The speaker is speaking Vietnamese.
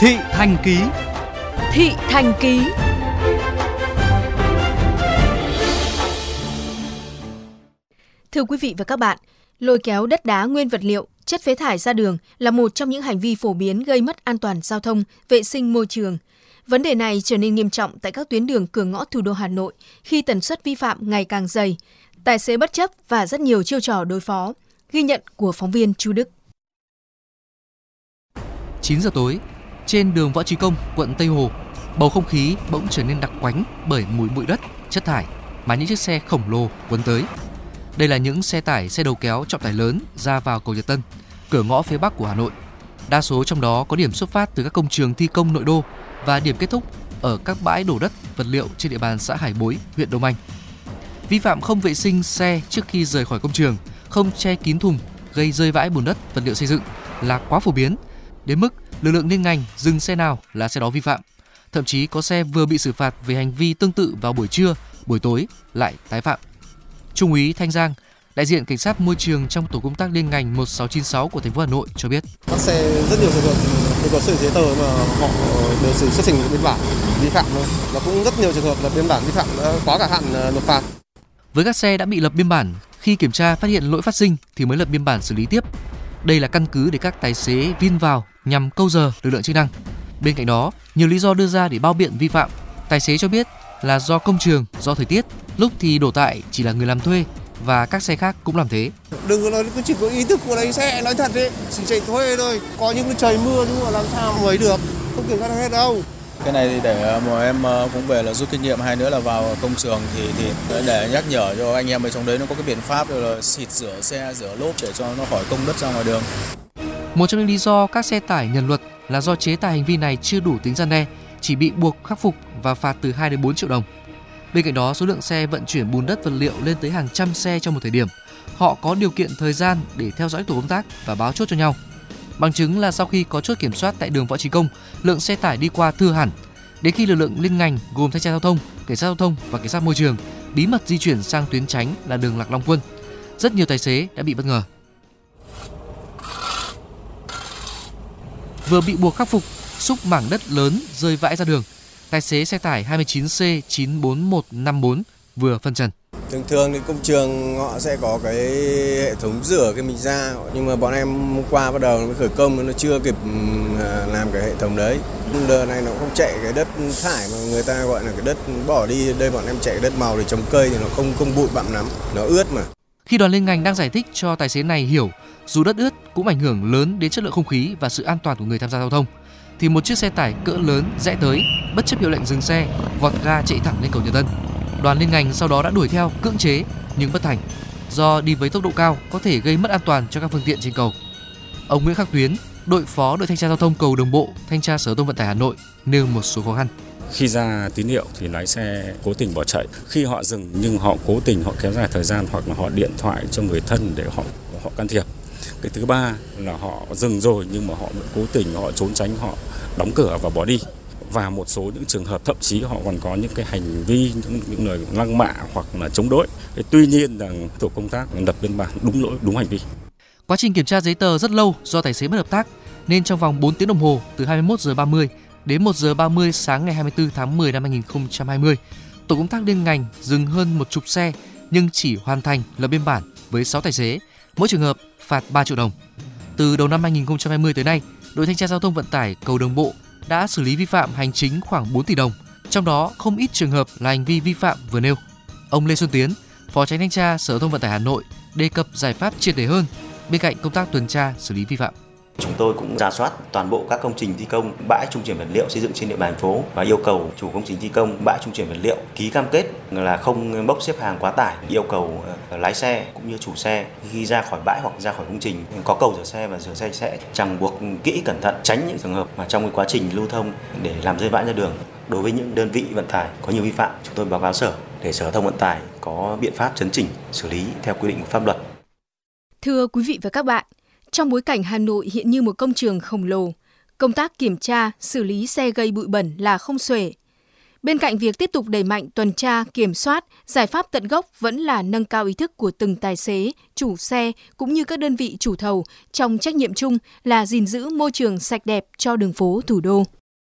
Thị Thành Ký Thị Thành Ký Thưa quý vị và các bạn, lôi kéo đất đá nguyên vật liệu, chất phế thải ra đường là một trong những hành vi phổ biến gây mất an toàn giao thông, vệ sinh môi trường. Vấn đề này trở nên nghiêm trọng tại các tuyến đường cửa ngõ thủ đô Hà Nội khi tần suất vi phạm ngày càng dày, tài xế bất chấp và rất nhiều chiêu trò đối phó. Ghi nhận của phóng viên Chu Đức. 9 giờ tối, trên đường Võ Trí Công, quận Tây Hồ, bầu không khí bỗng trở nên đặc quánh bởi mùi bụi đất, chất thải mà những chiếc xe khổng lồ cuốn tới. Đây là những xe tải, xe đầu kéo trọng tải lớn ra vào cầu Nhật Tân, cửa ngõ phía Bắc của Hà Nội. Đa số trong đó có điểm xuất phát từ các công trường thi công nội đô và điểm kết thúc ở các bãi đổ đất, vật liệu trên địa bàn xã Hải Bối, huyện Đông Anh. Vi phạm không vệ sinh xe trước khi rời khỏi công trường, không che kín thùng, gây rơi vãi bùn đất, vật liệu xây dựng là quá phổ biến đến mức lực lượng liên ngành dừng xe nào là xe đó vi phạm. Thậm chí có xe vừa bị xử phạt về hành vi tương tự vào buổi trưa, buổi tối lại tái phạm. Trung úy Thanh Giang, đại diện cảnh sát môi trường trong tổ công tác liên ngành 1696 của thành phố Hà Nội cho biết. Các xe rất nhiều trường hợp không có sự giấy tờ mà họ đều xử xuất trình biên bản vi phạm thôi. Và cũng rất nhiều trường hợp là biên bản vi phạm đã quá cả hạn ờ, nộp phạt. Với các xe đã bị lập biên bản, khi kiểm tra phát hiện lỗi phát sinh thì mới lập biên bản xử lý tiếp. Đây là căn cứ để các tài xế vin vào nhằm câu giờ lực lượng chức năng. Bên cạnh đó, nhiều lý do đưa ra để bao biện vi phạm. Tài xế cho biết là do công trường, do thời tiết, lúc thì đổ tại chỉ là người làm thuê và các xe khác cũng làm thế. Đừng có nói cứ chỉ có ý thức của lái xe, nói thật đấy, chỉ chạy thuê thôi. Có những cái trời mưa nhưng mà làm sao mà được, không kiểm soát hết đâu. Cái này thì để ờ, mà em ờ, cũng về là rút kinh nghiệm, hai nữa là vào công trường thì thì để nhắc nhở cho anh em ở trong đấy nó có cái biện pháp là xịt rửa xe, rửa lốp để cho nó khỏi công đất ra ngoài đường. Một trong những lý do các xe tải nhận luật là do chế tài hành vi này chưa đủ tính gian đe, chỉ bị buộc khắc phục và phạt từ 2 đến 4 triệu đồng. Bên cạnh đó, số lượng xe vận chuyển bùn đất vật liệu lên tới hàng trăm xe trong một thời điểm. Họ có điều kiện thời gian để theo dõi tổ công tác và báo chốt cho nhau. Bằng chứng là sau khi có chốt kiểm soát tại đường Võ Trí Công, lượng xe tải đi qua thưa hẳn. Đến khi lực lượng liên ngành gồm thanh tra giao thông, cảnh sát giao thông và cảnh sát môi trường bí mật di chuyển sang tuyến tránh là đường Lạc Long Quân, rất nhiều tài xế đã bị bất ngờ. Vừa bị buộc khắc phục, xúc mảng đất lớn rơi vãi ra đường. Tài xế xe tải 29C 94154 vừa phân trần. Thường thường thì công trường họ sẽ có cái hệ thống rửa cái mình ra nhưng mà bọn em hôm qua bắt đầu nó khởi công nó chưa kịp ừ, làm cái hệ thống đấy. Đợt này nó không chạy cái đất thải mà người ta gọi là cái đất bỏ đi đây bọn em chạy cái đất màu để trồng cây thì nó không không bụi bặm lắm, nó ướt mà. Khi đoàn liên ngành đang giải thích cho tài xế này hiểu dù đất ướt cũng ảnh hưởng lớn đến chất lượng không khí và sự an toàn của người tham gia giao thông thì một chiếc xe tải cỡ lớn rẽ tới bất chấp hiệu lệnh dừng xe vọt ga chạy thẳng lên cầu Nhật Tân đoàn liên ngành sau đó đã đuổi theo, cưỡng chế, nhưng bất thành. Do đi với tốc độ cao, có thể gây mất an toàn cho các phương tiện trên cầu. Ông Nguyễn Khắc Tuyến, đội phó đội thanh tra giao thông cầu đường bộ, thanh tra sở thông vận tải Hà Nội, nêu một số khó khăn. Khi ra tín hiệu thì lái xe cố tình bỏ chạy. Khi họ dừng nhưng họ cố tình họ kéo dài thời gian hoặc là họ điện thoại cho người thân để họ họ can thiệp. Cái thứ ba là họ dừng rồi nhưng mà họ vẫn cố tình họ trốn tránh, họ đóng cửa và bỏ đi và một số những trường hợp thậm chí họ còn có những cái hành vi những, những lời lăng mạ hoặc là chống đối. Thế tuy nhiên rằng tổ công tác lập biên bản đúng lỗi đúng hành vi. Quá trình kiểm tra giấy tờ rất lâu do tài xế bất hợp tác nên trong vòng 4 tiếng đồng hồ từ 21 giờ 30 đến 1 giờ 30 sáng ngày 24 tháng 10 năm 2020, tổ công tác liên ngành dừng hơn một chục xe nhưng chỉ hoàn thành lập biên bản với 6 tài xế, mỗi trường hợp phạt 3 triệu đồng. Từ đầu năm 2020 tới nay, đội thanh tra giao thông vận tải cầu đường bộ đã xử lý vi phạm hành chính khoảng 4 tỷ đồng, trong đó không ít trường hợp là hành vi vi phạm vừa nêu. Ông Lê Xuân Tiến, Phó Tránh thanh tra Sở Giao thông Vận tải Hà Nội đề cập giải pháp triệt để hơn bên cạnh công tác tuần tra xử lý vi phạm. Chúng tôi cũng ra soát toàn bộ các công trình thi công bãi trung chuyển vật liệu xây dựng trên địa bàn thành phố và yêu cầu chủ công trình thi công bãi trung chuyển vật liệu ký cam kết là không bốc xếp hàng quá tải, yêu cầu ờ, lái xe cũng như chủ xe khi ra khỏi bãi hoặc ra khỏi công trình có cầu rửa xe và rửa xe sẽ chẳng buộc kỹ cẩn thận tránh những trường hợp mà trong quá trình lưu thông để làm rơi vãi ra đường. Đối với những đơn vị vận tải có nhiều vi phạm, chúng tôi báo cáo sở để sở thông vận tải có biện pháp chấn chỉnh xử lý theo quy định của pháp luật. Thưa quý vị và các bạn, trong bối cảnh Hà Nội hiện như một công trường khổng lồ, công tác kiểm tra, xử lý xe gây bụi bẩn là không xuể. Bên cạnh việc tiếp tục đẩy mạnh tuần tra, kiểm soát, giải pháp tận gốc vẫn là nâng cao ý thức của từng tài xế, chủ xe cũng như các đơn vị chủ thầu trong trách nhiệm chung là gìn giữ môi trường sạch đẹp cho đường phố thủ đô.